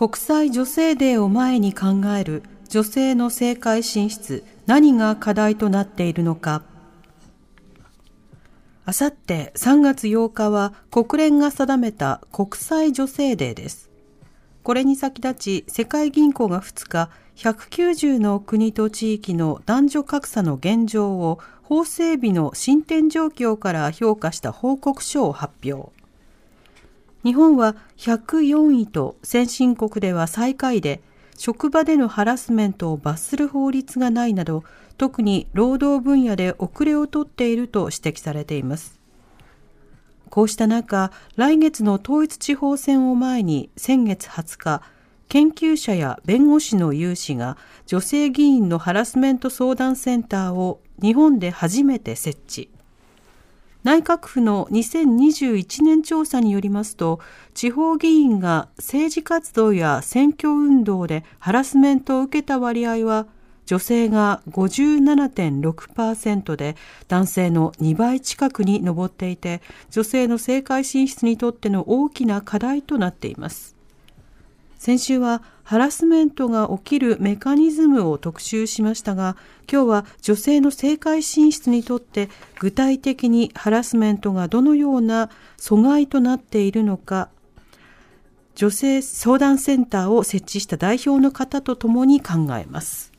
国際女性デーを前に考える女性の政界進出、何が課題となっているのか。あさって3月8日は国連が定めた国際女性デーです。これに先立ち、世界銀行が2日、190の国と地域の男女格差の現状を法整備の進展状況から評価した報告書を発表。日本は104位と先進国では最下位で、職場でのハラスメントを罰する法律がないなど、特に労働分野で遅れをとっていると指摘されています。こうした中、来月の統一地方選を前に先月20日、研究者や弁護士の有志が女性議員のハラスメント相談センターを日本で初めて設置。内閣府の2021年調査によりますと、地方議員が政治活動や選挙運動でハラスメントを受けた割合は、女性が57.6%で男性の2倍近くに上っていて、女性の政界進出にとっての大きな課題となっています。先週はハラスメントが起きるメカニズムを特集しましたが、今日は女性の政界進出にとって具体的にハラスメントがどのような阻害となっているのか、女性相談センターを設置した代表の方と共に考えます。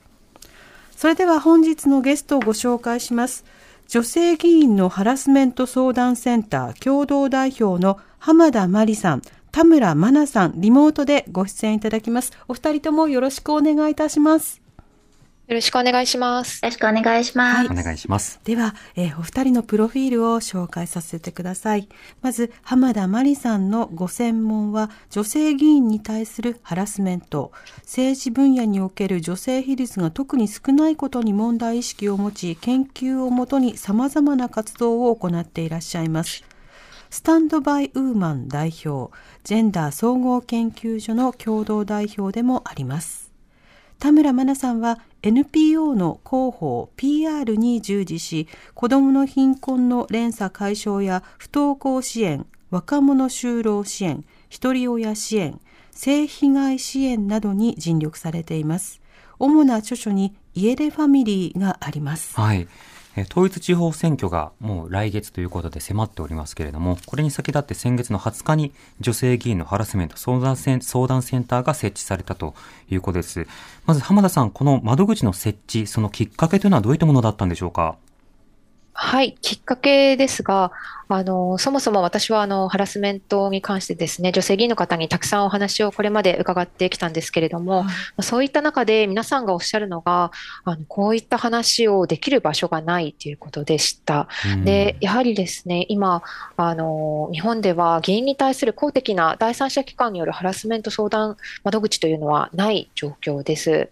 それでは本日のゲストをご紹介します。女性議員のハラスメント相談センター共同代表の浜田真理さん、田村真奈さん、リモートでご出演いただきます。お二人ともよろしくお願いいたします。よろしくお願いします。よろしくお願いします。お願いします。では、えーお二人のプロフィールを紹介させてください。まず、浜田真理さんのご専門は、女性議員に対するハラスメント、政治分野における女性比率が特に少ないことに問題意識を持ち、研究をもとに様々な活動を行っていらっしゃいます。スタンドバイウーマン代表、ジェンダー総合研究所の共同代表でもあります。田村真奈さんは NPO の広報 PR に従事し、子どもの貧困の連鎖解消や不登校支援、若者就労支援、一人親支援、性被害支援などに尽力されています。主な著書に家出ファミリーがあります。はい。え統一地方選挙がもう来月ということで迫っておりますけれども、これに先立って先月の20日に女性議員のハラスメント相談セン相談センターが設置されたということです。まず浜田さん、この窓口の設置、そのきっかけというのはどういったものだったんでしょうか？はい、きっかけですが、あの、そもそも私はあの、ハラスメントに関してですね、女性議員の方にたくさんお話をこれまで伺ってきたんですけれども、そういった中で皆さんがおっしゃるのが、あの、こういった話をできる場所がないということでした。うんで、やはりですね、今、あの、日本では議員に対する公的な第三者機関によるハラスメント相談窓口というのはない状況です。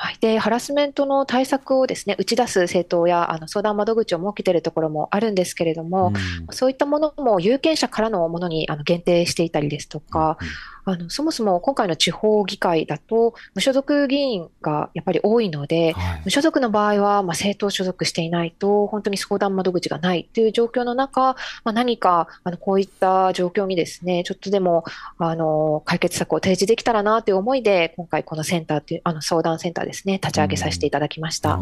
はい、でハラスメントの対策をですね打ち出す政党やあの相談窓口を設けているところもあるんですけれども、うん。そういったものも有権者からのものにあの限定していたりですとか、あのそもそも今回の地方議会だと無所属議員がやっぱり多いので、はい。無所属の場合は、まあ、政党所属していないと本当に相談窓口がないという状況の中、まあ、何かあのこういった状況にですねちょっとでもあの解決策を提示できたらなという思いで今回このセンターというあの相談センターですね立ち上げさせていただきました。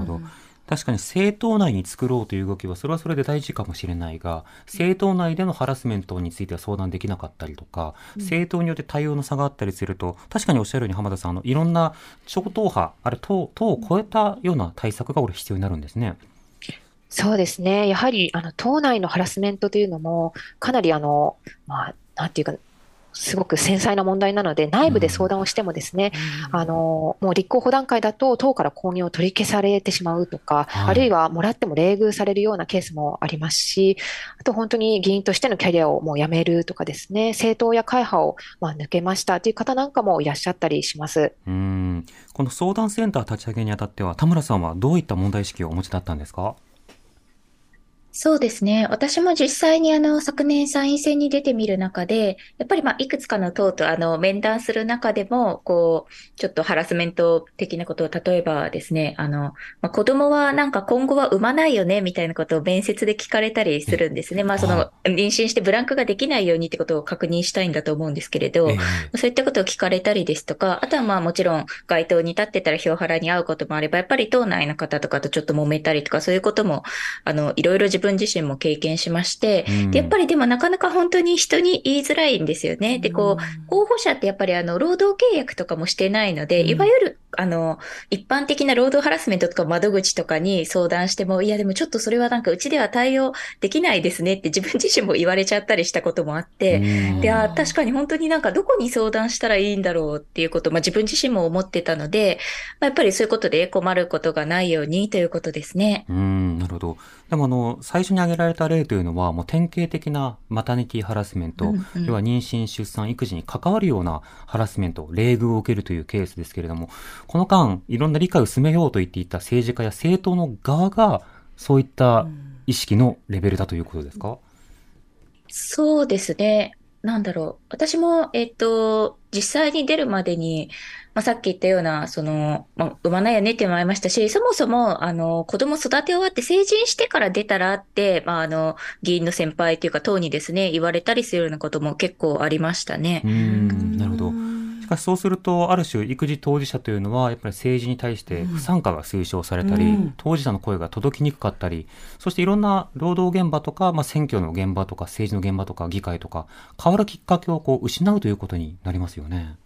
確かに政党内に作ろうという動きはそれはそれで大事かもしれないが政党内でのハラスメントについては相談できなかったりとか、政党によって対応の差があったりすると確かにおっしゃるように浜田さんあのいろんな超党派あれ党党を超えたような対策がこれ必要になるんですね。そうですね。やはり、あの、党内のハラスメントというのも、かなり、あの、まあ、なんていうか、すごく繊細な問題なので、内部で相談をしてもですね、あの、もう立候補段階だと党から公認を取り消されてしまうとか、はい。あるいはもらっても冷遇されるようなケースもありますし、あと本当に議員としてのキャリアをもう辞めるとかですね、政党や会派をまあ抜けましたという方なんかもいらっしゃったりします。うん。この相談センター立ち上げにあたっては田村さんはどういった問題意識をお持ちだったんですか？そうですね。私も実際にあの昨年参院選に出てみる中で、やっぱりまあいくつかの党とあの面談する中でも、こう、ちょっとハラスメント的なことを、例えばですね、あの、まあ、子供はなんか今後は産まないよね、みたいなことを面接で聞かれたりするんですね。まあその、妊娠してブランクができないようにってことを確認したいんだと思うんですけれど、えそういったことを聞かれたりですとか、あとはまあもちろん街頭に立ってたら票払に会うこともあれば、やっぱり党内の方とかとちょっと揉めたりとか、そういうことも、あの、いろいろ自分自身も経験しまして、やっぱりでもなかなか本当に人に言いづらいんですよね。で、こう、候補者ってやっぱりあの、労働契約とかもしてないので、うんいわゆる、あの、一般的な労働ハラスメントとか窓口とかに相談しても、いやでもちょっとそれはなんかうちでは対応できないですねって自分自身も言われちゃったりしたこともあって、うんで、あ確かに本当になんかどこに相談したらいいんだろうっていうことを、まあ、自分自身も思ってたので、まあ、やっぱりそういうことで困ることがないようにということですね。うん、なるほど。でもあの、最初に挙げられた例というのは、もう典型的なマタニティハラスメント、うんうん。要は妊娠、出産、育児に関わるようなハラスメント、冷遇を受けるというケースですけれども、この間、いろんな理解を進めようと言っていた政治家や政党の側が、そういった意識のレベルだということですか、そうですね。なんだろう。私も、えっと、実際に出るまでに、まあ、さっき言ったような、その、まあ、産まないよねっていうのもありましたし、そもそも、あの、子供育て終わって成人してから出たらって、まあ、あの、議員の先輩というか党にですね、言われたりするようなことも結構ありましたね。うん、なるほど。しかしそうすると、ある種育児当事者というのは、やっぱり政治に対して不参加が推奨されたり、うん当事者の声が届きにくかったり、そしていろんな労働現場とか、まあ、選挙の現場とか、政治の現場とか、議会とか、変わるきっかけをこう失うということになりますよね。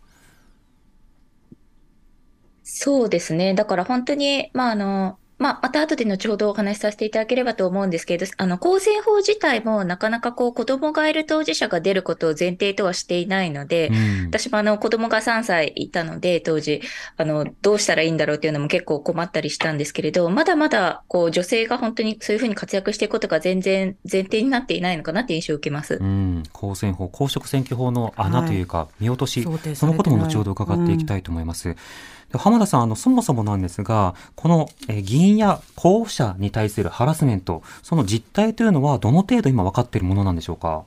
そうですね。だから本当に、まあ、あの、まあ、また後で後ほどお話しさせていただければと思うんですけれど、あの、公選法自体もなかなかこう子供がいる当事者が出ることを前提とはしていないので、うん。私もあの子供が3歳いたので、当時、あの、どうしたらいいんだろうっていうのも結構困ったりしたんですけれど、まだまだこう女性が本当にそういうふうに活躍していくことが全然前提になっていないのかなっていう印象を受けます。うん、公選法、公職選挙法の穴というか、見落とし、そのことも後ほど伺っていきたいと思います。で浜田さん、あの、そもそもなんですが、この、えー議員や候補者に対するハラスメント、その実態というのはどの程度今分かっているものなんでしょうか？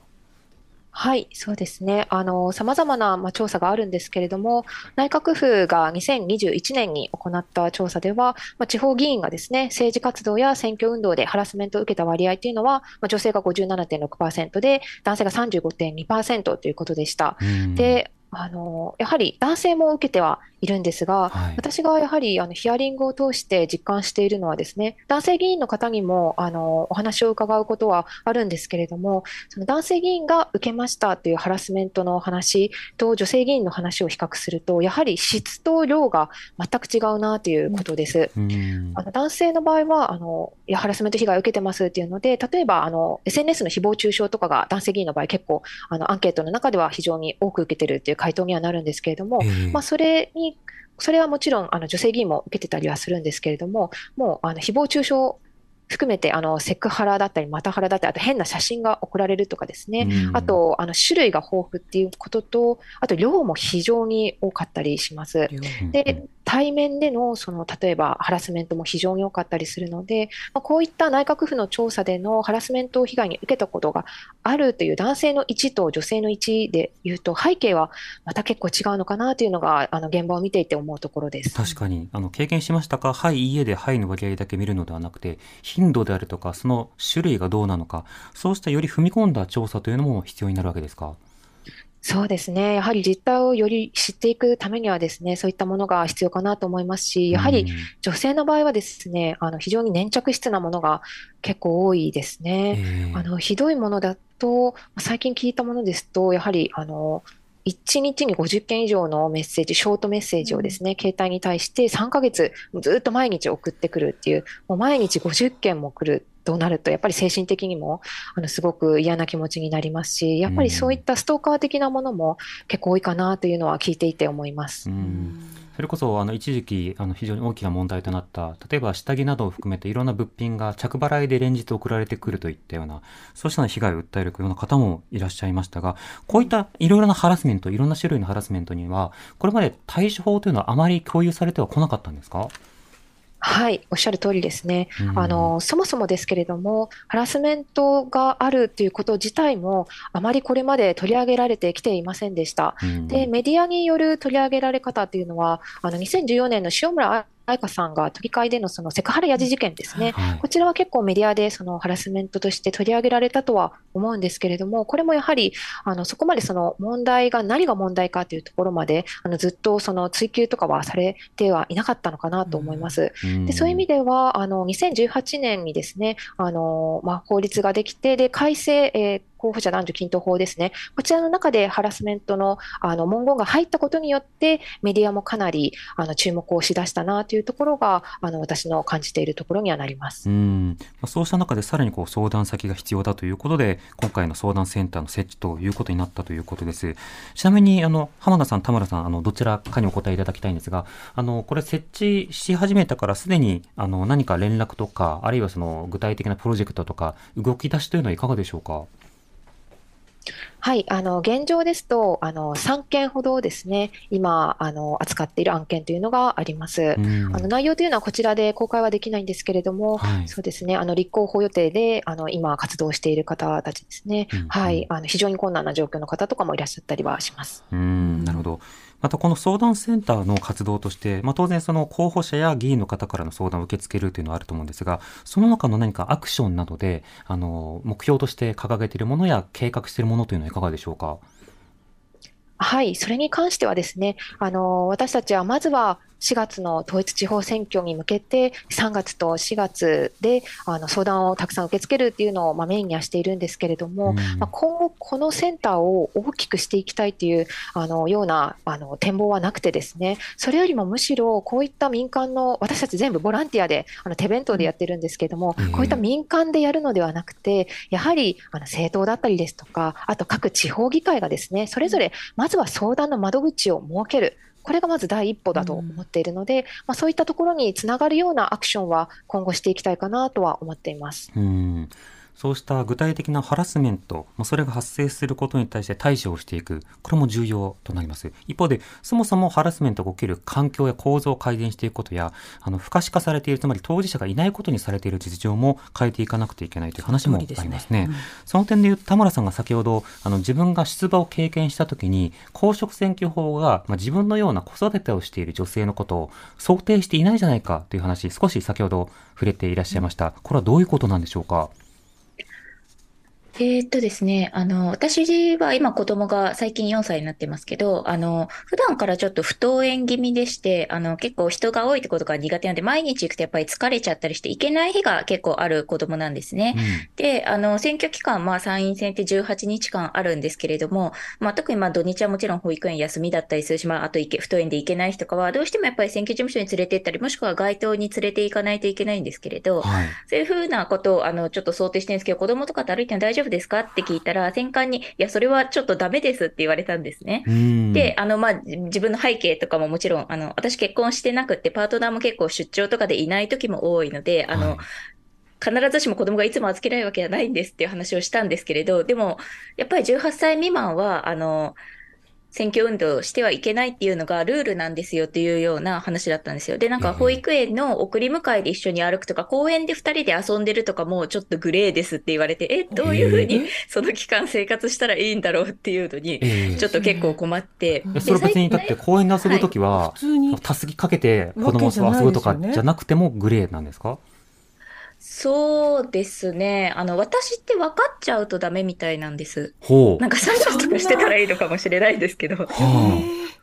はい、そうですね。あの、様々な、まあ、調査があるんですけれども、内閣府が2021年に行った調査では、まあ、地方議員がですね、政治活動や選挙運動でハラスメントを受けた割合というのは、まあ、女性が57.6%で、男性が35.2%ということでした。うんで、あの、やはり男性も受けてはいるんですが、はい。私がやはりあのヒアリングを通して実感しているのはですね、男性議員の方にもあのお話を伺うことはあるんですけれども、その男性議員が受けましたというハラスメントの話と女性議員の話を比較すると、やはり質と量が全く違うなということです。うん。あの男性の場合はあの、いや、ハラスメント被害を受けてますっていうので、例えばあの SNS の誹謗中傷とかが男性議員の場合、結構あのアンケートの中では非常に多く受けてるっていう回答にはなるんですけれども、ええ。まあ、それに、それはもちろんあの女性議員も受けてたりはするんですけれども、もうあの誹謗中傷含めてあのセクハラだったり、マタハラだったり、あと変な写真が送られるとかですね、うん。あとあの種類が豊富っていうことと、あと量も非常に多かったりします。うん。で、対面でのその例えばハラスメントも非常に多かったりするので、まあ、こういった内閣府の調査でのハラスメント被害に受けたことがあるという男性の1と女性の1で言うと、背景はまた結構違うのかなというのが、あの現場を見ていて思うところです。確かに、あの、経験しましたか？はい、いいえで、はいの割合だけ見るのではなくて、頻度であるとか、その種類がどうなのか、そうしたより踏み込んだ調査というのも必要になるわけですか？そうですね。やはり実態をより知っていくためにはですね、そういったものが必要かなと思いますし、やはり女性の場合はですね、あの非常に粘着質なものが結構多いですうんね。ええあのひどいものだと、最近聞いたものですと、やはりあの1日に50件以上のメッセージ、ショートメッセージをですね、携帯に対して3ヶ月、ずっと毎日送ってくるっていう、もう毎日50件も来るとなると、やっぱり精神的にも、あの、すごく嫌な気持ちになりますし、やっぱりそういったストーカー的なものも結構多いかなというのは聞いていて思います。うん。それこそあの一時期あの非常に大きな問題となった例えば下着などを含めていろんな物品が着払いで連日送られてくるといったようなそうしたような被害を訴えるような方もいらっしゃいましたがこういったいろいろなハラスメントいろんな種類のハラスメントにはこれまで対処法というのはあまり共有されてはこなかったんですか？はい、おっしゃる通りですね。うんあの、そもそもですけれども、ハラスメントがあるということ自体も、あまりこれまで取り上げられてきていませんでした。うんで、メディアによる取り上げられ方というのは、あの、2014年の塩村愛香さんが都議会でのそのセクハラヤジ事件ですね。はいこちらは結構メディアでそのハラスメントとして取り上げられたとは思うんですけれども、これもやはりあのそこまでその問題が何が問題かというところまであのずっとその追及とかはされてはいなかったのかなと思います。うんでそういう意味では、あの2018年にですね、あのまあ、法律ができて、で改正、えー候補者男女均等法ですね、こちらの中でハラスメントのあの文言が入ったことによって、メディアもかなりあの注目をしだしたなというところが、あの私の感じているところにはなります。うん。そうした中でさらにこう相談先が必要だということで今回の相談センターの設置ということになったということです。ちなみにあの浜田さん田村さんあのどちらかにお答えいただきたいんですがあのこれ設置し始めたからすでにあの何か連絡とかあるいはその具体的なプロジェクトとか動き出しというのはいかがでしょうか？はい、あの現状ですと、あの3件ほどですね、今あの扱っている案件というのがあります。うんあの内容というのはこちらで公開はできないんですけれども、はいそうですね、あの立候補予定であの今活動している方たちですね、はい、あの非常に困難な状況の方とかもいらっしゃったりはします。うんなるほど。またこの相談センターの活動として、まあ、当然その候補者や議員の方からの相談を受け付けるというのはあると思うんですが、その中の何かアクションなどで、あの、目標として掲げているものや計画しているものというのはいかがでしょうか？はい、それに関してはですね、あの私たちはまずは4月の統一地方選挙に向けて、3月と4月であの相談をたくさん受け付けるっていうのを、まあ、メインにはしているんですけれども、うんまあ、今後、このセンターを大きくしていきたいというあのようなあの展望はなくてですね、それよりもむしろこういった民間の、私たち全部ボランティアで、あの手弁当でやってるんですけれども、うんこういった民間でやるのではなくて、やはりあの政党だったりですとか、あと各地方議会がですね、それぞれまずは相談の窓口を設ける。これがまず第一歩だと思っているので、まあ、そういったところにつながるようなアクションは今後していきたいかなとは思っています。うんそうした具体的なハラスメント、まあそれが発生することに対して対処をしていく、これも重要となります。一方で、そもそもハラスメントが起きる環境や構造を改善していくことや、あの、不可視化されている、つまり当事者がいないことにされている実情も変えていかなくてはいけないという話もありますね。その点で言うと、田村さんが先ほど、あの、自分が出馬を経験したときに、公職選挙法が、まあ、自分のような子育てをしている女性のことを想定していないじゃないかという話、少し先ほど触れていらっしゃいました。これはどういうことなんでしょうか？えーっとですね、あの、私は今子供が最近4歳になってますけど、あの、普段からちょっと不登園気味でして、あの、結構人が多いってことが苦手なんで、毎日行くとやっぱり疲れちゃったりして行けない日が結構ある子供なんですね。で、あの、選挙期間、まあ参院選って18日間あるんですけれども、まあ特にまあ土日はもちろん保育園休みだったりするし、まああと行け、不登園で行けない日とかは、どうしてもやっぱり選挙事務所に連れて行ったり、もしくは街頭に連れて行かないといけないんですけれど、はい。そういうふうなことを、あの、ちょっと想定してるんですけど、子供とかと歩いて大丈夫ですか？って聞いたら、選管に、いや、それはちょっとダメですって言われたんですね。うん。で、あの、まあ、じ自分の背景とかももちろん、あの、私結婚してなくって、パートナーも結構出張とかでいない時も多いので、あの、はい。必ずしも子供がいつも預けられるわけじゃないんですっていう話をしたんですけれど、でも、やっぱり18歳未満は、あの、選挙運動をしてはいけないっていうのがルールなんですよっていうような話だったんですよ。で、なんか保育園の送り迎えで一緒に歩くとか、公園で二人で遊んでるとかもちょっとグレーですって言われて、え、どういうふうにその期間生活したらいいんだろうっていうのに、ええちょっと結構困って。えそれ別にだって公園で遊ぶときは、普通にたすきかけて子供と遊ぶとかじゃなくてもグレーなんですか？そうですね。あの、私って分かっちゃうとダメみたいなんです。ほうなん。か作業とかしてたらいいのかもしれないですけど。は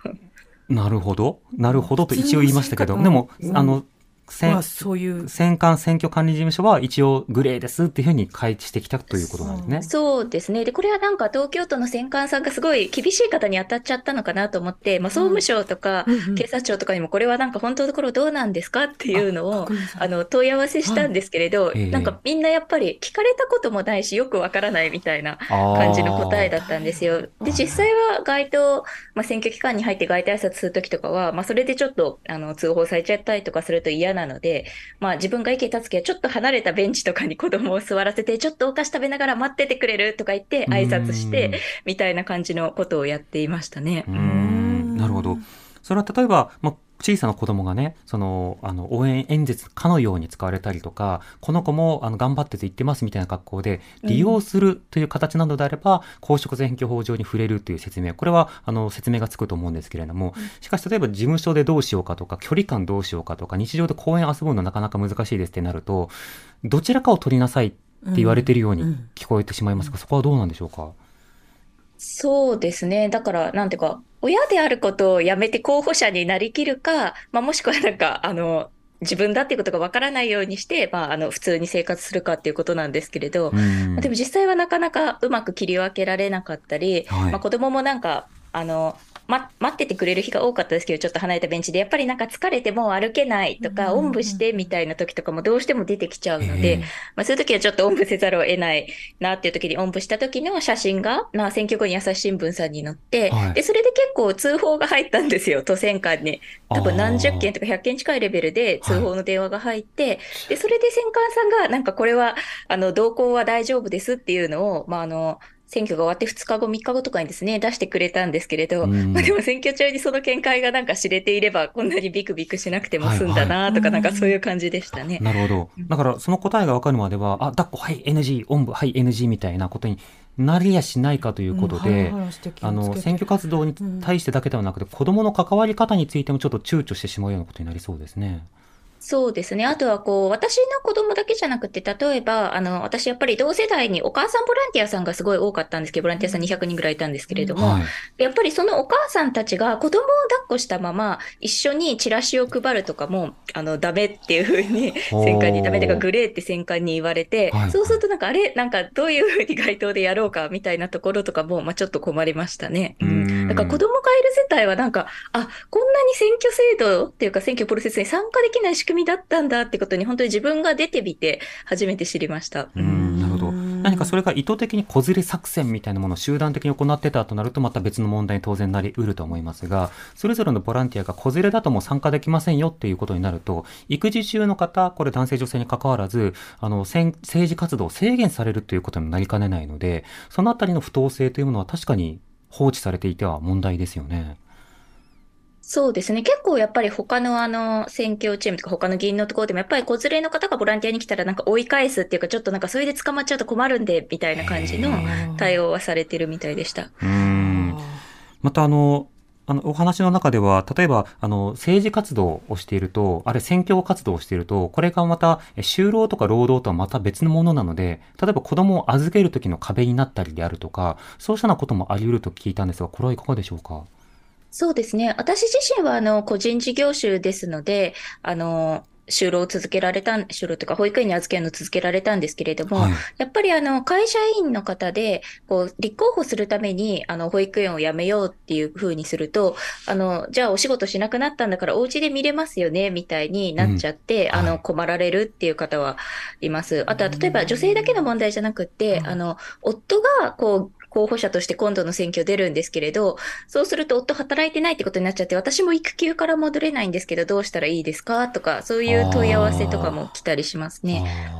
あ、なるほど。なるほどと一応言いましたけど、でも、あの、選まあそういう。選管選挙管理事務所は一応グレーですっていうふうに開示してきたということなんですね。そうですね。で、これはなんか東京都の選管さんがすごい厳しい方に当たっちゃったのかなと思って、まあ、総務省とか警察庁とかにもこれはなんか本当のところどうなんですかっていうのをあの問い合わせしたんですけれど、い。ええなんかみんなやっぱり聞かれたこともないしよくわからないみたいな感じの答えだったんですよ。で、実際は街頭、まあ、選挙期間に入って街頭挨拶するときとかは、まあ、それでちょっとあの通報されちゃったりとかすると嫌なので、まあ、自分が息立つけど、ちょっと離れたベンチとかに子供を座らせて、ちょっとお菓子食べながら待っててくれる？とか言って挨拶して、みたいな感じのことをやっていましたね。なるほど。それは例えば、まあ、小さな子供がね、その、あの、応援演説かのように使われたりとか、この子も、あの、頑張ってて言ってますみたいな格好で、利用するという形なのであれば、公職選挙法上に触れるという説明、これは、あの、説明がつくと思うんですけれども、しかし、例えば事務所でどうしようかとか、距離感どうしようかとか、日常で公園遊ぶのなかなか難しいですってなると、どちらかを取りなさいって言われてるように聞こえてしまいますが、そこはどうなんでしょうか？そうですね。だから、なんていうか、親であることをやめて候補者になりきるか、まあ、もしくはなんか、あの、自分だっていうことがわからないようにして、まあ、あの、普通に生活するかっていうことなんですけれど、うんまあでも実際はなかなかうまく切り分けられなかったり、はいまあ、子供もなんか、あの、ま、待っててくれる日が多かったですけど、ちょっと離れたベンチで、やっぱりなんか疲れてもう歩けないとか、おんぶしてみたいな時とかもどうしても出てきちゃうので、ええまあ、そういう時はちょっとおんぶせざるを得ないなっていう時におんぶした時の写真が、まあ、選挙後に朝日新聞さんに載って、はい。で、それで結構通報が入ったんですよ、都選管に。多分何十件とか100件近いレベルで通報の電話が入って、で、それで選管さんが、なんかこれは、あの、動向は大丈夫ですっていうのを、まあ、あの、選挙が終わって2日後、3日後とかにですね、出してくれたんですけれど、うんまあでも選挙中にその見解がなんか知れていれば、こんなにビクビクしなくても済んだなとか、なんかそういう感じでしたね。なるほど。だから、その答えが分かるまでは、あ、抱っこ、はい、NG、おんぶ、はい、NG みたいなことになりやしないかということで、あの、選挙活動に対してだけではなくて、子供の関わり方についてもちょっと躊躇してしまうようなことになりそうですね。そうですね。あとはこう、私の子供だけじゃなくて、例えば、あの、私やっぱり同世代にお母さんボランティアさんがすごい多かったんですけど、ボランティアさん200人ぐらいいたんですけれども、はい。やっぱりそのお母さんたちが子供を抱っこしたまま一緒にチラシを配るとかも、あの、ダメっていうふうに、戦艦にダメとかグレーって戦艦に言われて、はいそうするとなんかあれ、なんかどういうふうに街頭でやろうかみたいなところとかも、まあちょっと困りましたね。ううんん。だから子供がいる世帯はなんか、あ、こんなに選挙制度っていうか選挙プロセスに参加できない仕組みだったんだってことに本当に自分が出てみて初めて知りました。うん、なるほど。何かそれが意図的に子連れ作戦みたいなものを集団的に行ってたとなるとまた別の問題に当然なり得ると思いますが、それぞれのボランティアが子連れだともう参加できませんよっていうことになると、育児中の方、これ男性女性に関わらず、あの、政政治活動を制限されるということにもなりかねないので、そのあたりの不当性というものは確かに放置されていては問題ですよね。そうですね。結構やっぱり他のあの選挙チームとか他の議員のところでもやっぱり子連れの方がボランティアに来たらなんか追い返すっていうかちょっとなんかそれで捕まっちゃうと困るんでみたいな感じの対応はされてるみたいでした。うん。またあの、あの、お話の中では、例えば、あの、政治活動をしていると、あれ、選挙活動をしていると、これがまた、え就労とか労働とはまた別のものなので、例えば子供を預ける時の壁になったりであるとか、そうしたようなこともあり得ると聞いたんですが、これはいかがでしょうか？そうですね。私自身はあの個人事業主ですので、あの、就労を続けられたん、就労というか保育園に預けるのを続けられたんですけれども、はいやっぱりあの会社員の方で、こう、立候補するために、あの、保育園を辞めようっていうふうにすると、あの、じゃあお仕事しなくなったんだからお家で見れますよね、みたいになっちゃって、あの、うんはい困られるっていう方はいます。あとは、例えば女性だけの問題じゃなくって、あの、夫が、こう、候補者として今度の選挙出るんですけれど、そうすると夫働いてないってことになっちゃって、私も育休から戻れないんですけど、どうしたらいいですか？とか、そういう問い合わせとかも来たりしますね。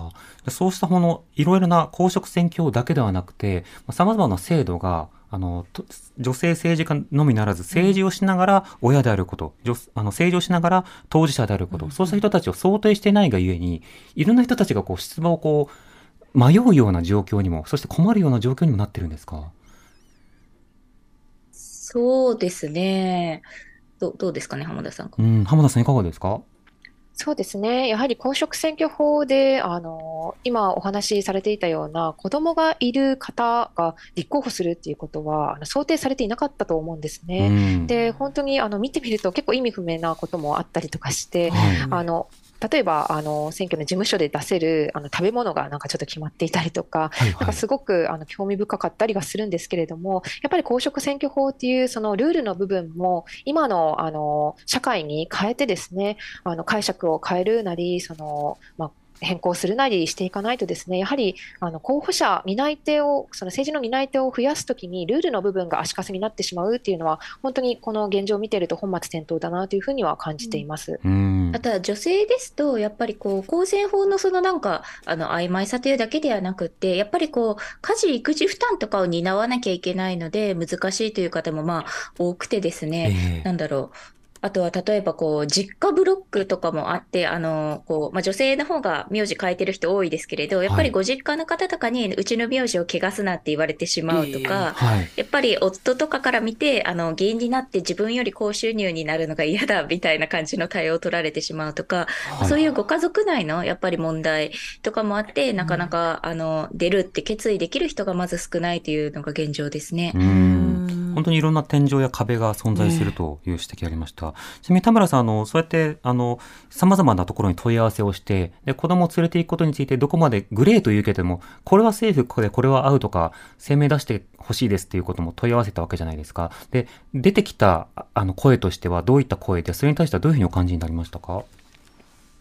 そうしたもの、いろいろな公職選挙だけではなくて、様々な制度が、あの、と女性政治家のみならず、政治をしながら親であること、女あの政治をしながら当事者であること、そうした人たちを想定していないがゆえに、いろんな人たちがこう出馬をこう、迷うような状況にも、そして困るような状況にもなってるんですか？そうですね。どどうですかね、浜田さん。うん、浜田さんいかがですか？そうですね。やはり公職選挙法で、あの、今お話しされていたような子供がいる方が立候補するっていうことは、あの想定されていなかったと思うんですね。うんで、本当にあの見てみると結構意味不明なこともあったりとかして、はいあの、例えばあの選挙の事務所で出せるあの食べ物がなんかちょっと決まっていたりとか、はいはい。なんかすごくあの興味深かったりはするんですけれども、やっぱり公職選挙法っていうそのルールの部分も今のあの社会に変えてですね、あの解釈を変えるなり、そのまあ変更するなりしていかないとですね、やはりあの候補者、担い手を、その政治の担い手を増やすときに、ルールの部分が足かせになってしまうっていうのは、本当にこの現状を見ていると本末転倒だなというふうには感じています。うんあとは女性ですと、やっぱりこう、公選法のそのなんか、あの、曖昧さというだけではなくって、やっぱりこう、家事、育児負担とかを担わなきゃいけないので、難しいという方もまあ、多くてですね、ええなんだろう。あとは例えばこう、実家ブロックとかもあって、あの、こう、まあ、女性の方が名字変えてる人多いですけれど、やっぱりご実家の方とかに、うちの名字を汚すなって言われてしまうとか、はい。やっぱり夫とかから見て、あの、議員になって自分より高収入になるのが嫌だみたいな感じの対応を取られてしまうとか、はい。そういうご家族内のやっぱり問題とかもあって、なかなか、あの、出るって決意できる人がまず少ないというのが現状ですね。うん本当にいろんな天井や壁が存在するという指摘がありました。ちなみに田村さん、あの、そうやって、あの、様々なところに問い合わせをして、で、子供を連れて行くことについてどこまでグレーというけれども、これは政府でこれはアウトか、声明出してほしいですっていうことも問い合わせたわけじゃないですか。で、出てきた、ああの、声としてはどういった声で、それに対してはどういうふうにお感じになりましたか？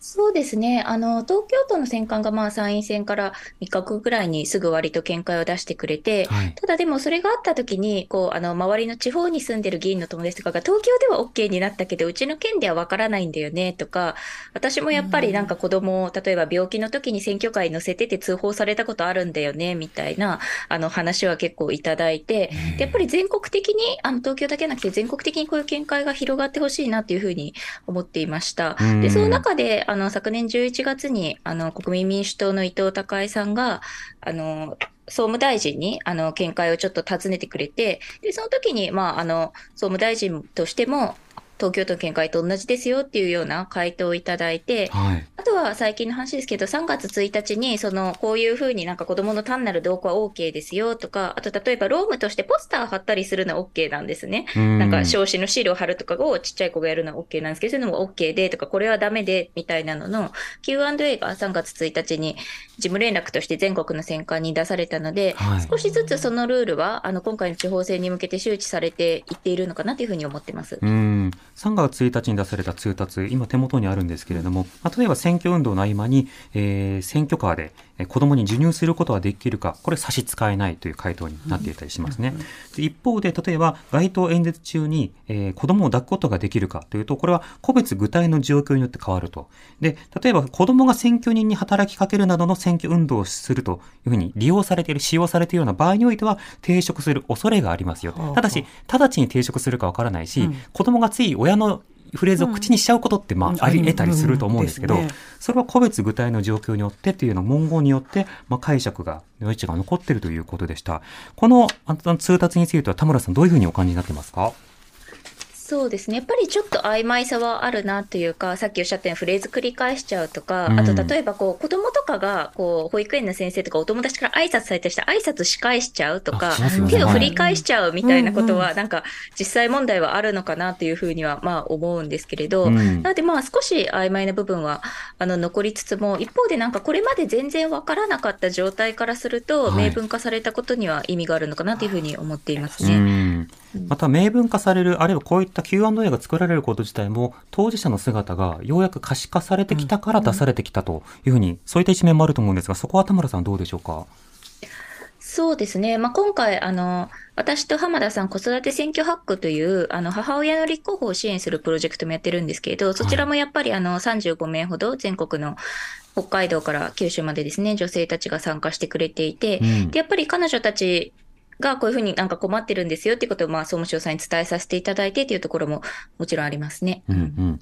そうですね。あの、東京都の選管がまあ参院選から3日後ぐらいにすぐ割と見解を出してくれて、はい。ただでもそれがあった時に、こう、あの、周りの地方に住んでる議員の友達とかが、東京では OK になったけど、うちの県ではわからないんだよね、とか、私もやっぱりなんか子供を、例えば病気の時に選挙カーに乗せてて通報されたことあるんだよね、みたいな、あの、話は結構いただいて、でやっぱり全国的に、あの、東京だけじゃなくて全国的にこういう見解が広がってほしいなというふうに思っていました。うんで、その中で、あの、昨年11月に、あの、国民民主党の伊藤孝恵さんが、あの、総務大臣に、あの、見解をちょっと尋ねてくれて、で、その時に、まあ、あの、総務大臣としても、東京都の見解と同じですよっていうような回答をいただいて、はい。あとは最近の話ですけど、3月1日に、その、こういうふうになんか子供の単なる同行は OK ですよとか、あと例えばロームとしてポスター貼ったりするのは OK なんですね。ななんか、少子のシールを貼るとかをちっちゃい子がやるのは OK なんですけど、そういうのも OK でとか、これはダメでみたいなのの Q&A が3月1日に事務連絡として全国の選管に出されたので、はい少しずつそのルールは、あの、今回の地方選に向けて周知されていっているのかなというふうに思ってます。うん、3月1日に出された通達、今手元にあるんですけれども、まあ、例えば選挙運動の合間に、えー選挙カーでえー子供に授乳することはできるか、これ差し支えないという回答になっていたりしますね。で一方で、例えば街頭演説中に、えー子供を抱くことができるかというと、これは個別具体の状況によって変わると。で、例えば子供が選挙人に働きかけるなどの選挙運動をするというふうに利用されている、使用されているような場合においては、抵触する恐れがありますよただし、直ちに抵触するかわからないし、うん子供がつい親のフレーズを口にしちゃうことって、まあ、あり得たりすると思うんですけど、それは個別具体の状況によってっていうの文言によって、まあ、解釈が、余地が残っているということでした。このあの通達については田村さんどういうふうにお感じになってますか？そうですね。やっぱりちょっと曖昧さはあるなというか、さっきおっしゃったようにフレーズ繰り返しちゃうとか、うん。あと例えばこう子供とかがこう保育園の先生とかお友達から挨拶されたりして挨拶し返しちゃうとか手をはい振り返しちゃうみたいなことうん。は、なんか実際問題はあるのかなというふうにはまあ思うんですけれど、うん。なのでまあ少し曖昧な部分はあの残りつつも、一方でなんかこれまで全然わからなかった状態からすると、はい。明文化されたことには意味があるのかなというふうに思っていますうね。んまた明文化される、あるいはこういった Q&A が作られること自体も、当事者の姿がようやく可視化されてきたから出されてきたというふうに、そういった一面もあると思うんですが、そこは田村さんどうでしょうか？そうですね。まあ、今回、あの、私と浜田さん子育て選挙ハックという、あの、母親の立候補を支援するプロジェクトもやってるんですけれど、そちらもやっぱりあの、35名ほど全国の北海道から九州までですね、女性たちが参加してくれていて、うん。で、やっぱり彼女たちがこういうふうになんか困ってるんですよっていうことを、まあ、総務省さんに伝えさせていただいてというところももちろんありますね。うんうん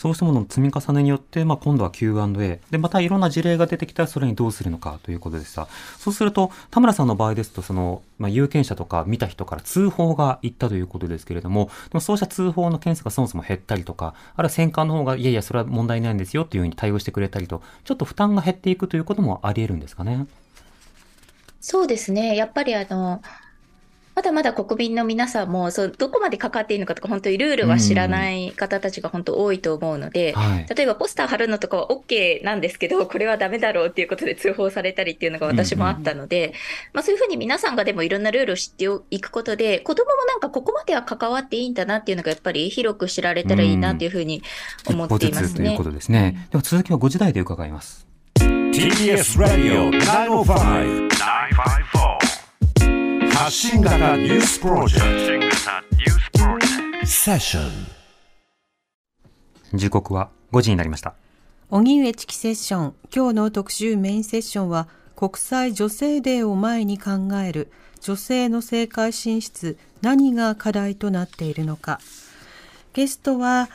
そうしたものの積み重ねによって、まあ、今度は Q&A。で、またいろんな事例が出てきたらそれにどうするのかということでした。そうすると、田村さんの場合ですと、その、まあ、有権者とか見た人から通報がいったということですけれども、でもそうした通報の件数がそもそも減ったりとか、あるいは選管の方が、いやいや、それは問題ないんですよっていうふうに対応してくれたりと、ちょっと負担が減っていくということもあり得るんですかね。そうですね。やっぱりあの、まだまだ国民の皆さんも、そうどこまでかかっていいのかとか、本当にルールは知らない方たちが本当多いと思うので、はい例えばポスター貼るのとかは OK なんですけど、これはダメだろうっていうことで通報されたりっていうのが私もあったので、まあそういうふうに皆さんがでもいろんなルールを知っていくことで、子供もなんかここまでは関わっていいんだなっていうのがやっぱり広く知られたらいいなっていうふうに思っていますね一歩ずつというこ。とですね。では続きは5時台で伺います。TBS ラディオ905 954発信型ニュースプロジェクト。セッション時刻は5時になりました。荻上チキセッション。今日の特集メインセッションは国際女性デーを前に考える女性の政界進出。何が課題となっているのか。ゲストは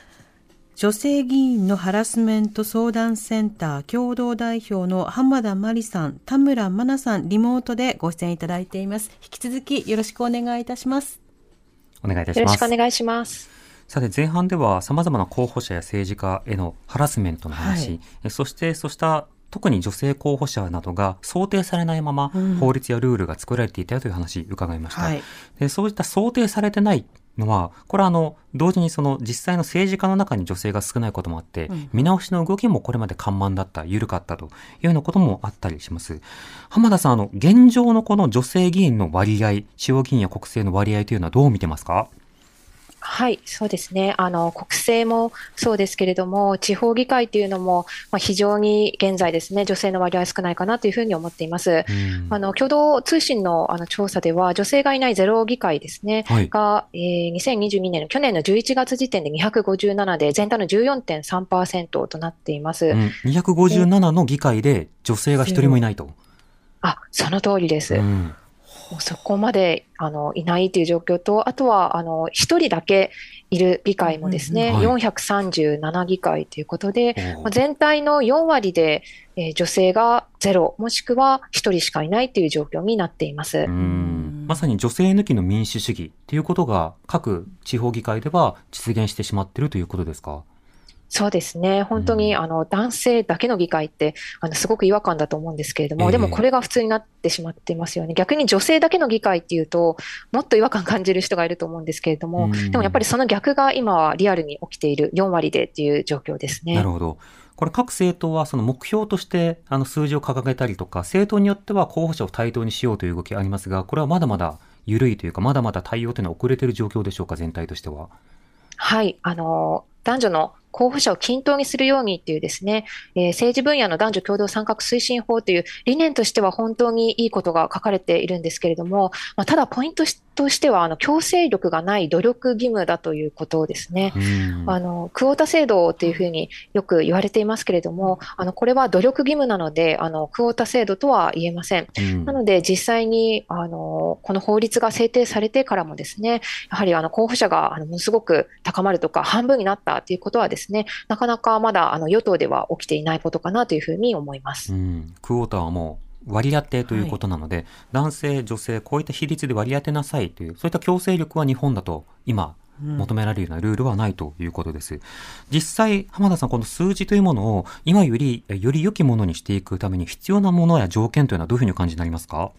女性議員のハラスメント相談センター共同代表の浜田真理さん田村真奈さんリモートでご出演いただいています引き続きよろしくお願いいたしますお願いいたしますよろしくお。願いします。さて前半では様々な候補者や政治家へのハラスメントの話、はいえそしてそうした特に女性候補者などが想定されないままうん法律やルールが作られていたという話伺いました。はいでそういった想定されてないのは、これはあの、同時にその実際の政治家の中に女性が少ないこともあって、うん見直しの動きもこれまで緩慢だった、緩かったというようなこともあったりします。浜田さん、あの、現状のこの女性議員の割合、地方議員や国政の割合というのはどう見てますか？はい、そうですね。あの、国政もそうですけれども、地方議会というのも、まあ、非常に現在ですね、女性の割合少ないかなというふうに思っています。うんあの、共同通信のあの調査では、女性がいないゼロ議会ですね、はい。が、えー2022年の去年の11月時点で257で、全体の14.3%となっています。うん、257の議会で女性が一人もいないと。あ、その通りです。うんもうそこまであのいないという状況と、あとはあの一人だけいる議会もですね、うんうんは437議会ということで、全体の4割で、えー女性がゼロ、もしくは1人しかいないという状況になっています。うん。まさに女性抜きの民主主義っていうことが各地方議会では実現してしまっているということですか？そうですね、本当に、うんあの男性だけの議会ってあのすごく違和感だと思うんですけれども、ええでもこれが普通になってしまっていますよね。逆に女性だけの議会っていうと、もっと違和感感じる人がいると思うんですけれども、うんでもやっぱりその逆が今はリアルに起きている4割でっていう状況ですね。なるほど。これ各政党はその目標としてあの数字を掲げたりとか、政党によっては候補者を対等にしようという動きがありますが、これはまだまだ緩いというか、まだまだ対応というのは遅れている状況でしょうか、全体としては。はい、あの男女の候補者を均等にするようにっていうですね、えー政治分野の男女共同参画推進法という理念としては本当にいいことが書かれているんですけれども、まあ、ただポイントとしてはあの強制力がない努力義務だということですね。うんあのクオータ制度というふうによく言われていますけれども、あのこれは努力義務なので、あのクオータ制度とは言えません。うんなので、実際にあのこの法律が制定されてからもですね、やはりあの候補者があのものすごく高まるとか、半分になったということはですね、なかなかまだあの与党では起きていないことかなというふうに思います。うん、クォーターはもう割り当てということなので、男性、女性、こういった比率で割り当てなさいという、そういった強制力は日本だと今、求められるようなルールはないということです。実際、浜田さん、この数字というものを今より、えより良きものにしていくために必要なものや条件というのはどういうふうにお感じになりますか？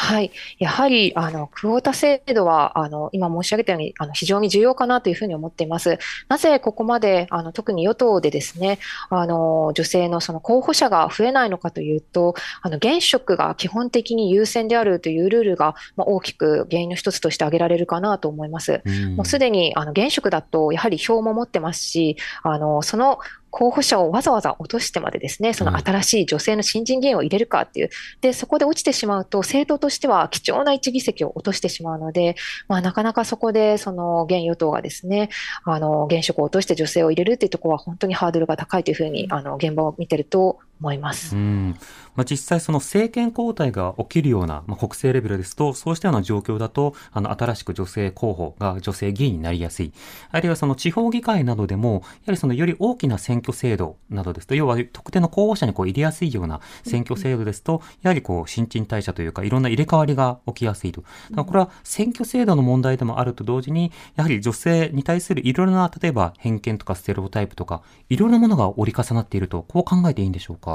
はい。やはり、あの、クオータ制度は、あの、今申し上げたように、あの、非常に重要かなというふうに思っています。なぜここまで、あの、特に与党でですね、あの、女性のその候補者が増えないのかというと、あの、現職が基本的に優先であるというルールが、まあ、大きく原因の一つとして挙げられるかなと思います。もうすでにあの現職だとやはり票も持ってますし、あのその候補者をわざわざ落としてまでですね、その新しい女性の新人議員を入れるかっていう、でそこで落ちてしまうと、政党としては貴重な一議席を落としてしまうので、まあ、なかなかそこでその現与党がですね、あの現職を落として女性を入れるっていうところは本当にハードルが高いというふうにあの現場を見てると思います。うんまあ、実際その政権交代が起きるような、まあ、国政レベルですと、そうしたような状況だと、あの、新しく女性候補が女性議員になりやすい。あるいはその地方議会などでも、やはりそのより大きな選挙制度などですと、要は特定の候補者にこう入れやすいような選挙制度ですと、やはりこう新陳代謝というか、いろんな入れ替わりが起きやすいと。だからこれは選挙制度の問題でもあると同時に、やはり女性に対するいろいろな、例えば偏見とかステレオタイプとか、いろいろなものが折り重なっていると、こう考えていいんでしょうか？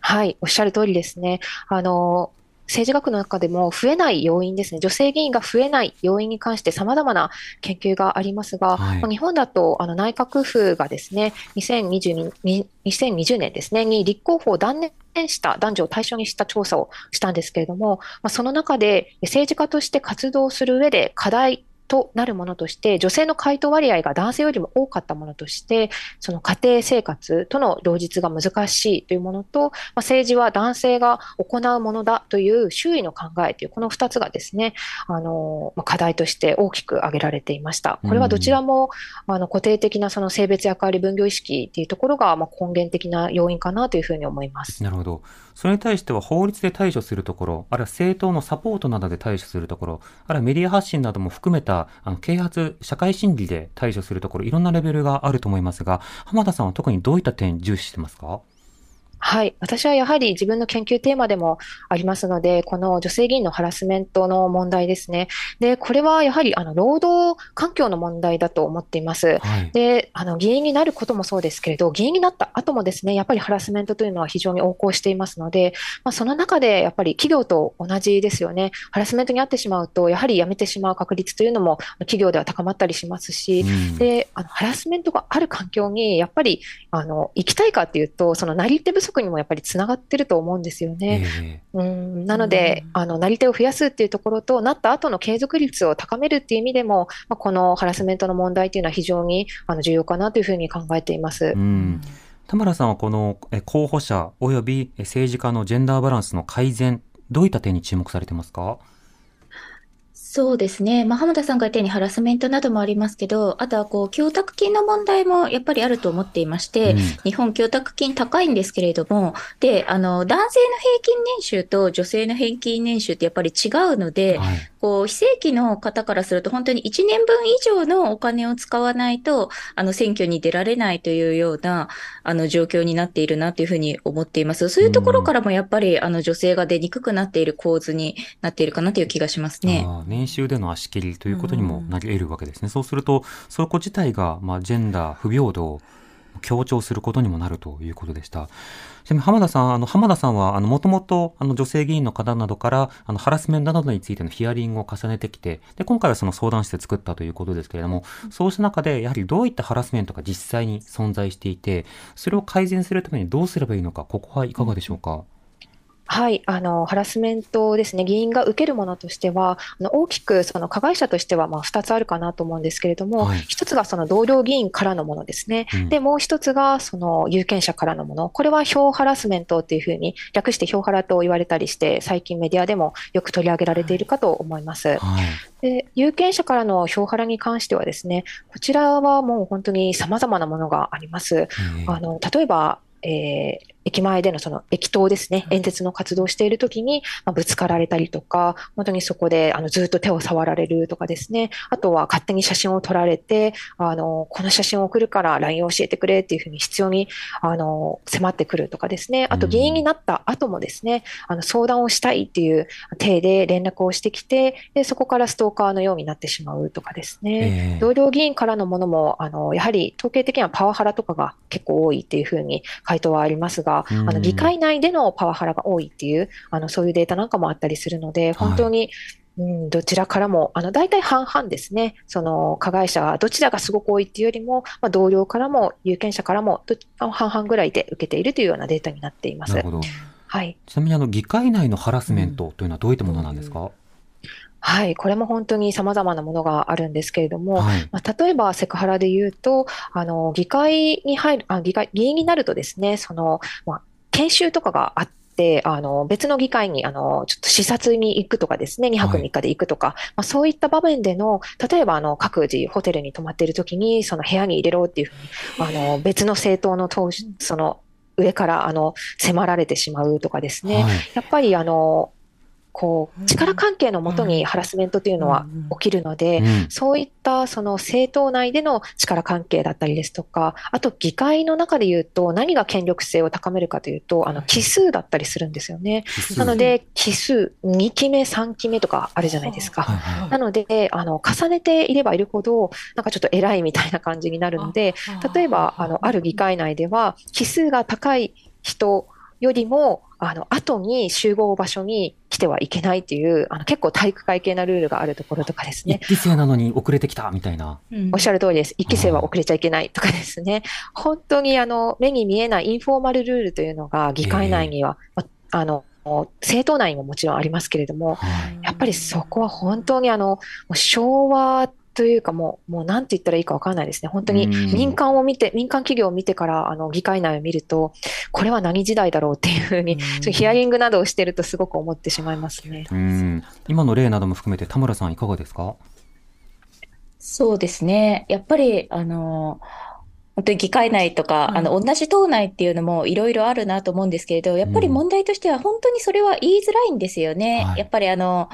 はい、おっしゃる通りですね。あの政治学の中でも増えない要因ですね、女性議員が増えない要因に関して様々な研究がありますが、はいまあ日本だとあの内閣府がですね、2022 2020年ですね、に立候補を断念した男女を対象にした調査をしたんですけれども、まあ、その中で政治家として活動する上で課題となるものとして、女性の回答割合が男性よりも多かったものとして、その家庭生活との両立が難しいというものと、まあ、政治は男性が行うものだという周囲の考えという、この2つがですね、あのまあ課題として大きく挙げられていました。これはどちらも、あの固定的なその性別役割分業意識っていうところが、まあ、根源的な要因かなというふうに思います。なるほど。それに対しては法律で対処するところ、あるいは政党のサポートなどで対処するところ、あるいはメディア発信なども含めたあの啓発、社会心理で対処するところ、いろんなレベルがあると思いますが、浜田さんは特にどういった点重視してますか？はい。私はやはり自分の研究テーマでもありますので、この女性議員のハラスメントの問題ですね。で、これはやはりあの労働環境の問題だと思っています。はい。で、あの、議員になることもそうですけれど、議員になった後もですね、やっぱりハラスメントというのは非常に横行していますので、まあ、その中でやっぱり企業と同じですよね。ハラスメントに遭ってしまうと、やはり辞めてしまう確率というのも企業では高まったりしますし、うんで、あの、ハラスメントがある環境に、やっぱり、あの、行きたいかっていうと、そのなり手不足にもやっぱりつながってると思うんですよね。えうん、なので、あの、なり手を増やすっていうところと、なった後の継続率を高めるっていう意味でも、まあ、このハラスメントの問題っていうのは非常にあの重要かなというふうに考えていますえ。うん。田村さんはこのえ候補者及びえ政治家のジェンダーバランスの改善、どういった点に注目されてますか？そうですね。まあ、浜田さんが言ったようにハラスメントなどもありますけど、あとはこう、供託金の問題もやっぱりあると思っていまして、うん日本供託金高いんですけれども、で、あの、男性の平均年収と女性の平均年収ってやっぱり違うので、はい。こう、非正規の方からすると本当に1年分以上のお金を使わないと、あの、選挙に出られないというような、あの、状況になっているなというふうに思っています。そういうところからもやっぱり、あの、女性が出にくくなっている構図になっているかなという気がしますね。年収での足切りということにもなり得るわけですね。そうすると、そこ自体が、まあ、ジェンダー不平等を強調することにもなるということでした。ちなみに浜田さん、あの、浜田さんは、あの、もともと、あの、女性議員の方などから、あの、ハラスメントなどについてのヒアリングを重ねてきて、で、今回はその相談室作ったということですけれども、そうした中で、やはりどういったハラスメントが実際に存在していて、それを改善するためにどうすればいいのか、ここはいかがでしょうか？はい、あの、ハラスメントですね、議員が受けるものとしては、あの大きくその加害者としてはまあ2つあるかなと思うんですけれども、はい一つがその同僚議員からのものですね。うんで、もう一つがその有権者からのもの。これは票ハラスメントっていうふうに略して票ハラと言われたりして、最近メディアでもよく取り上げられているかと思います。はい。で、有権者からの票ハラに関してはですね、こちらはもう本当に様々なものがあります。えーあの、例えば、えー駅前でのその駅頭ですね、演説の活動をしているときに、まあ、ぶつかられたりとか、本当にそこであのずっと手を触られるとかですね、あとは勝手に写真を撮られて、あの、この写真を送るから LINE を教えてくれっていうふうに必要に、あの、迫ってくるとかですね、あとうん議員になった後もですね、あの、相談をしたいっていう体で連絡をしてきて、で、そこからストーカーのようになってしまうとかですね、えー同僚議員からのものも、あの、やはり統計的にはパワハラとかが結構多いっていうふうに回答はありますが、うんあの、議会内でのパワハラが多いっていう、あの、そういうデータなんかもあったりするので、本当に、うん、どちらからも、あの、大体半々ですね。その、加害者がどちらがすごく多いっていうよりも、まあ、同僚からも、有権者からも、ど半々ぐらいで受けているというようなデータになっています。はい。ちなみにあの議会内のハラスメントというのはどういったものなんですか、はい。これも本当に様々なものがあるんですけれども、はい。まあ、例えばセクハラで言うと、あの、議会に入る、あ、議会、議員になるとですね、その、まあ、研修とかがあって、あの、別の議会に、あの、ちょっと視察に行くとかですね、2泊はい3日で行くとか、まあ、そういった場面での、例えば、あの、各自ホテルに泊まっているときに、その部屋に入れろっていうふうに、あの、別の政党の党首、その、上から、あの、迫られてしまうとかですね、はい。やっぱり、あの、こう、力関係のもとにハラスメントというのは起きるので、うん。そういったその政党内での力関係だったりですとか、あと議会の中で言うと何が権力性を高めるかというと、あの、奇数だったりするんですよね。なので、奇数、2期目、3期目とかあるじゃないですか。なので、あの、重ねていればいるほど、なんかちょっと偉いみたいな感じになるので、例えば、あの、ある議会内では、奇数が高い人よりも、あの、後に集合場所に来てはいけないっていう、あの、結構体育会系なルールがあるところとかですね一。期生なのに遅れてきたみたいな。うんおっしゃる通りです。一期生は遅れちゃいけないとかですね。本当にあの、目に見えないインフォーマルルールというのが議会内には、まあの、政党内にももちろんありますけれども、はい。やっぱりそこは本当にあの、もう昭和というかもう、もうなんて言ったらいいかわからないですね。本当にうん民間を見て、民間企業を見てから、あの、議会内を見ると、これは何時代だろうっていうふうに、そうヒアリングなどをしてるとすごく思ってしまいますね。うん。今の例なども含めて田村さんいかがですか？そうですね。やっぱり、あの、本当に議会内とか、はいあの、同じ党内っていうのもいろいろあるなと思うんですけれど、やっぱり問題としては本当にそれは言いづらいんですよね。はいやっぱりあの、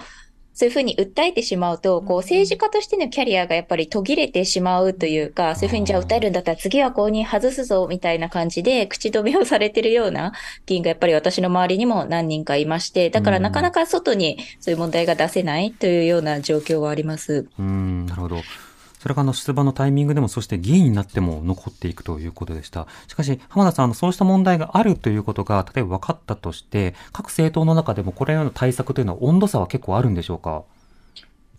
そういうふうに訴えてしまうと、こう、政治家としてのキャリアがやっぱり途切れてしまうというか、そういうふうにじゃあ訴えるんだったら次は公認外すぞみたいな感じで口止めをされてるような議員がやっぱり私の周りにも何人かいまして、だからなかなか外にそういう問題が出せないというような状況はあります。うん、なるほど。それがあの出馬のタイミングでも、そして議員になっても残っていくということでした。しかし、浜田さん、あのそうした問題があるということが、例えば分かったとして、各政党の中でもこれらの対策というのは温度差は結構あるんでしょうか？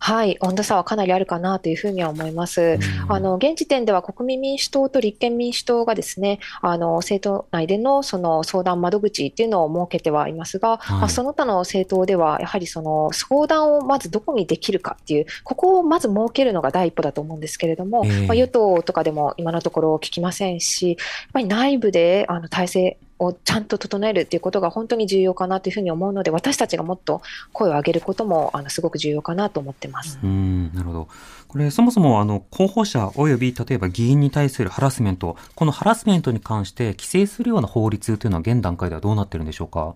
はい、温度差はかなりあるかなというふうには思います。うん。あの、現時点では国民民主党と立憲民主党がですね、あの、政党内でのその相談窓口っていうのを設けてはいますが、はい。まあ、その他の政党では、やはりその相談をまずどこにできるかっていう、ここをまず設けるのが第一歩だと思うんですけれども、ええ。まあ、与党とかでも今のところ聞きませんし、やっぱり内部であの体制をちゃんと整えるっていうことが本当に重要かなというふうに思うので、私たちがもっと声を上げることもあのすごく重要かなと思ってます。うん、なるほど。これ、そもそも、あの、候補者および、例えば議員に対するハラスメント、このハラスメントに関して規制するような法律というのは現段階ではどうなってるんでしょうか？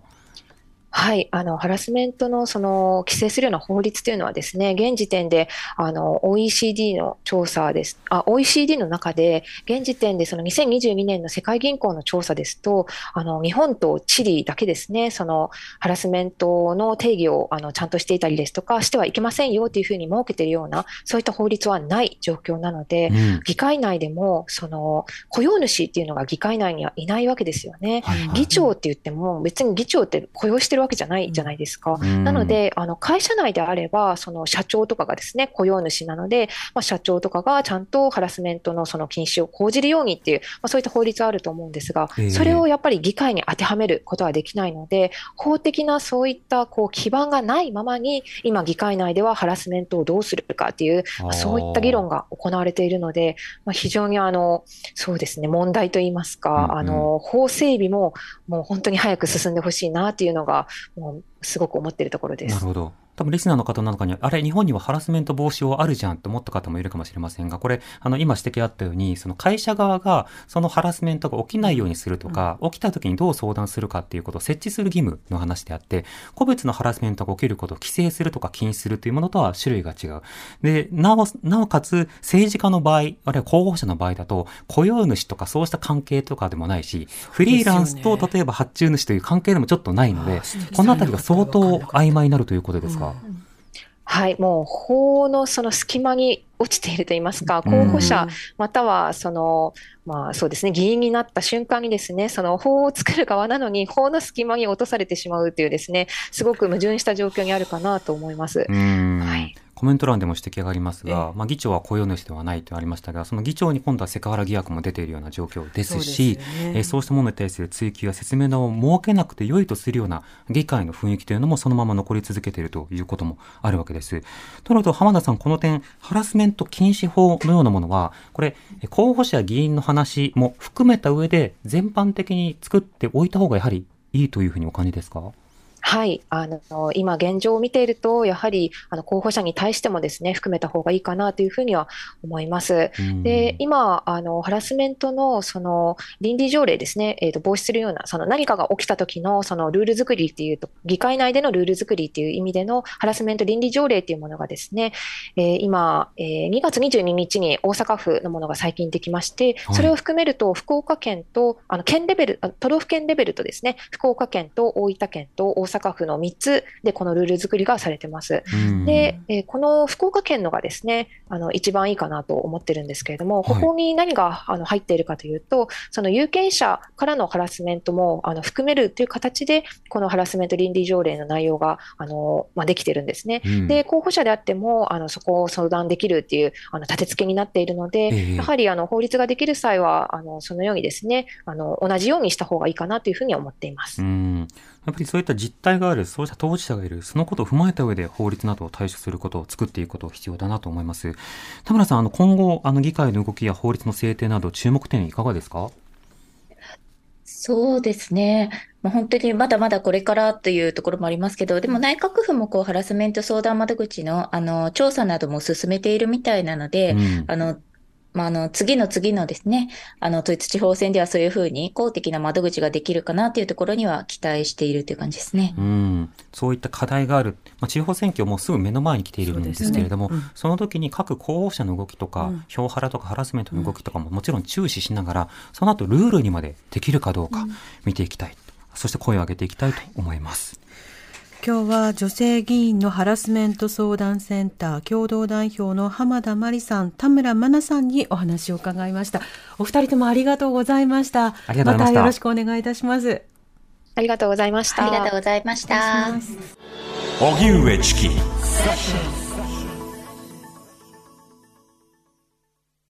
はい、あのハラスメントのその規制するような法律というのはですね、現時点であの OECD の調査です。あ、OECD の中で現時点でその2022年の世界銀行の調査ですと、あの日本とチリだけですね、そのハラスメントの定義をあのちゃんとしていたりですとか、してはいけませんよというふうに設けているようなそういった法律はない状況なので、うん。議会内でもその雇用主っていうのが議会内にはいないわけですよね。はいはい議長って言っても別に議長って雇用してるわけじゃないじゃないですか。うん。なので、あの会社内であれば、その社長とかがですね、雇用主なので、まあ、社長とかがちゃんとハラスメントのその禁止を講じるようにっていう、まあ、そういった法律はあると思うんですがええ、それをやっぱり議会に当てはめることはできないので、法的なそういったこう基盤がないままに、今、議会内ではハラスメントをどうするかっていう、まあそういった議論が行われているので、まあ、非常にあの、そうですね、問題といいますか、うんうん。あの、法整備ももう本当に早く進んでほしいなっていうのが、もうすごく思っているところです。なるほど。多分リスナーの方の中には、あれ、日本にはハラスメント防止法あるじゃんって思った方もいるかもしれませんが、これ、あの、今指摘あったように、その会社側が、そのハラスメントが起きないようにするとか、起きた時にどう相談するかっていうことを設置する義務の話であって、個別のハラスメントが起きることを規制するとか禁止するというものとは種類が違う。で、なお、なおかつ、政治家の場合、あるいは候補者の場合だと、雇用主とかそうした関係とかでもないし、フリーランスと、例えば発注主という関係でもちょっとないのでこのあたりが相当曖昧になるということですか、はい、もう法のその隙間に落ちているといいますか、うん。候補者、またはその、まあそうですね、議員になった瞬間にですね、その法を作る側なのに、法の隙間に落とされてしまうというですね、すごく矛盾した状況にあるかなと思います。はいコメント欄でも指摘がありますが、まあ、議長は雇用主ではないとありましたが、その議長に今度はセクハラ疑惑も出ているような状況ですし、そうね。えーそうしたものに対する追及や説明などを設けなくて良いとするような議会の雰囲気というのもそのまま残り続けているということもあるわけです。となると、浜田さん、この点、ハラスメント禁止法のようなものは、これ、え候補者議員の話も含めた上で、全般的に作っておいた方がやはりいいというふうにお感じですか？はい、あの今現状を見ていると、やはりあの候補者に対してもですね、含めた方がいいかなというふうには思います。うん。で、今、あの、ハラスメントの、その、倫理条例ですね、えっと、防止するような、その何かが起きた時の、そのルール作りっていうと、議会内でのルール作りっていう意味でのハラスメント倫理条例っていうものがですね、えー今、えー2月22日に大阪府のものが最近できましてはい、それを含めると、福岡県と、あの、県レベル、あ都道府県レベルとですね、福岡県と大分県と大阪府の3つでこのルール作りがされてます。うんで、えーこの福岡県のがですね、あの一番いいかなと思ってるんですけれども、ここに何があの入っているかというと、その有権者からのハラスメントもあの含めるという形で、このハラスメント倫理条例の内容があの、まあ、できてるんですね。うんで、候補者であっても、あのそこを相談できるっていうあの立て付けになっているので、ええやはりあの法律ができる際は、あのそのようにですね、あの同じようにした方がいいかなというふうに思っています。うんやっぱりそういった実態がある、そうした当事者がいる、そのことを踏まえた上で法律などを対処することを作っていくことが必要だなと思います。田村さん、あの今後、あの議会の動きや法律の制定など注目点いかがですか？そうですね。まあ、本当にまだまだこれからというところもありますけど、でも内閣府もこうハラスメント相談窓口のあの調査なども進めているみたいなので、うんあの、まあ、あの、次の次のですね、あの、統一地方選ではそういうふうに公的な窓口ができるかなというところには期待しているという感じですね。うん、そういった課題がある、まあ、地方選挙もすぐ目の前に来ているんですけれども、そ,、ねうん。の時に各候補者の動きとか、うん。票ハラとかハラスメントの動きとかももちろん注視しながら、その後ルールにまでできるかどうか見ていきたい、そして声を上げていきたいと思います。今日は女性議員のハラスメント相談センター共同代表の浜田真理さん、田村真奈さんにお話を伺いました。お二人ともありがとうございました。ありがとうございましたたよろしくお願いいたします。ありがとうございました。ありがとうございました。荻上チキ